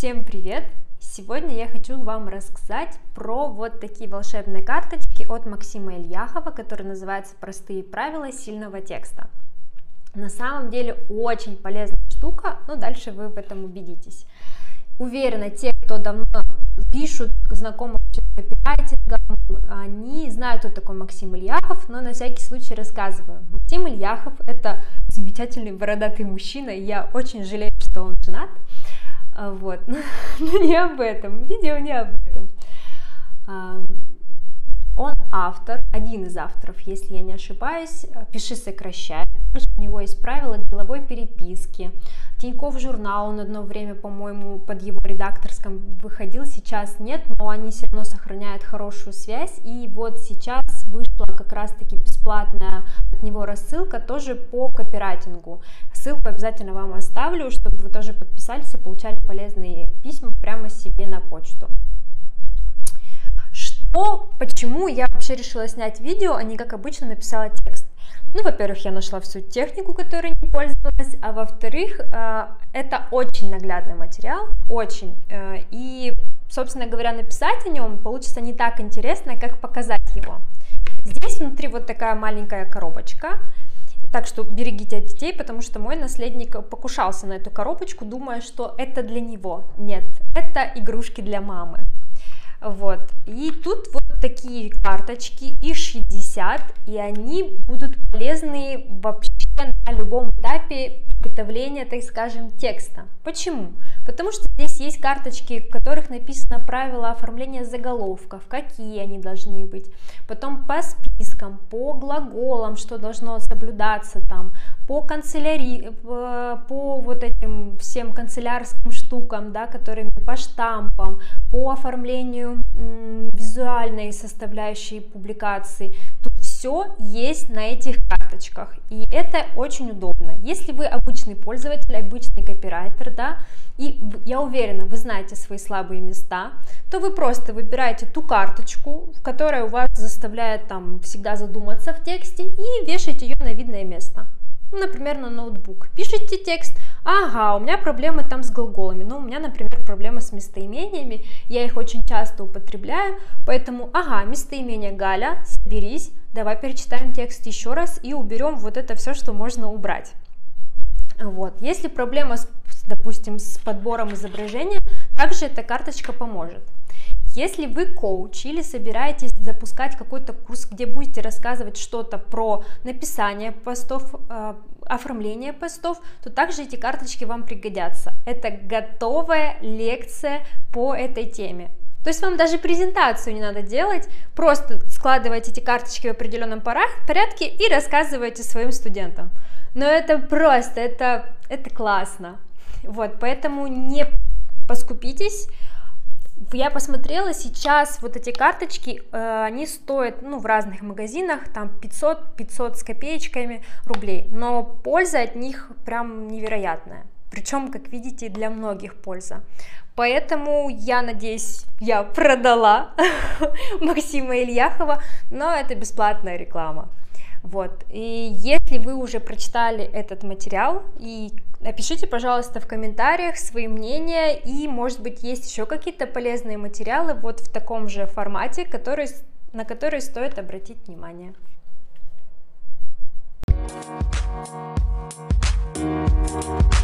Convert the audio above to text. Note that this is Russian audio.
привет! Сегодня я хочу вам рассказать про вот такие волшебные карточки от Максима Ильяхова, которые называются «Простые правила сильного текста». На самом деле очень полезная штука, но дальше вы в этом убедитесь. Уверена, те, кто давно пишут, знакомы с копирайтингом, они знают, кто такой Максим Ильяхов, но на всякий случай рассказываю. Максим Ильяхов – это замечательный бородатый мужчина, и я очень жалею, что он женат. А, вот, но не об этом, видео не об этом. Он автор, один из авторов, если я не ошибаюсь, «Пиши, сокращай». У него есть правила деловой переписки. Тиньков журнал, он одно время, по-моему, под его редакторском выходил, сейчас нет, но они все равно сохраняют хорошую связь. И вот сейчас вышла как раз-таки бесплатная от него рассылка тоже по копирайтингу. Ссылку обязательно вам оставлю, чтобы вы тоже подписались и получали полезные письма прямо себе на почту. Что, почему я вообще решила снять видео, а не как обычно написала текст? Ну, во-первых, я нашла всю технику, которой не пользовалась, а во-вторых, э, это очень наглядный материал, очень. Э, и, собственно говоря, написать о нем получится не так интересно, как показать его. Здесь внутри вот такая маленькая коробочка, так что берегите от детей, потому что мой наследник покушался на эту коробочку, думая, что это для него. Нет, это игрушки для мамы. Вот. И тут вот такие карточки, и 60, и они будут полезны вообще на любом этапе приготовления, так скажем, текста. Почему? Потому что здесь есть карточки, в которых написано правила оформления заголовков, какие они должны быть. Потом по спискам, по глаголам, что должно соблюдаться там, по канцелярии, по, по вот этим всем канцелярским штукам, да, которыми по штампам, по оформлению визуальной составляющей публикации. Тут все есть на этих карточках, и это очень удобно. Если вы обычный пользователь, обычный копирайтер, да, и я уверена, вы знаете свои слабые места, то вы просто выбираете ту карточку, которая у вас заставляет там всегда задуматься в тексте, и вешаете ее на видное место. Например, на ноутбук. Пишите текст, ага, у меня проблемы там с глаголами, ну, у меня, например, проблемы с местоимениями, я их очень часто употребляю, поэтому, ага, местоимение Галя, соберись, давай перечитаем текст еще раз и уберем вот это все, что можно убрать. Вот. Если проблема, с, допустим, с подбором изображения, также эта карточка поможет. Если вы коуч или собираетесь запускать какой-то курс, где будете рассказывать что-то про написание постов, э, оформление постов, то также эти карточки вам пригодятся. Это готовая лекция по этой теме. То есть вам даже презентацию не надо делать, просто складываете эти карточки в определенном порядке и рассказываете своим студентам. Но это просто, это, это классно. Вот, поэтому не поскупитесь, я посмотрела, сейчас вот эти карточки, э, они стоят, ну, в разных магазинах, там 500, 500 с копеечками рублей, но польза от них прям невероятная. Причем, как видите, для многих польза. Поэтому я надеюсь, я продала Максима Ильяхова, но это бесплатная реклама. Вот. И если вы уже прочитали этот материал и Напишите, пожалуйста, в комментариях свои мнения и, может быть, есть еще какие-то полезные материалы вот в таком же формате, который, на которые стоит обратить внимание. thank you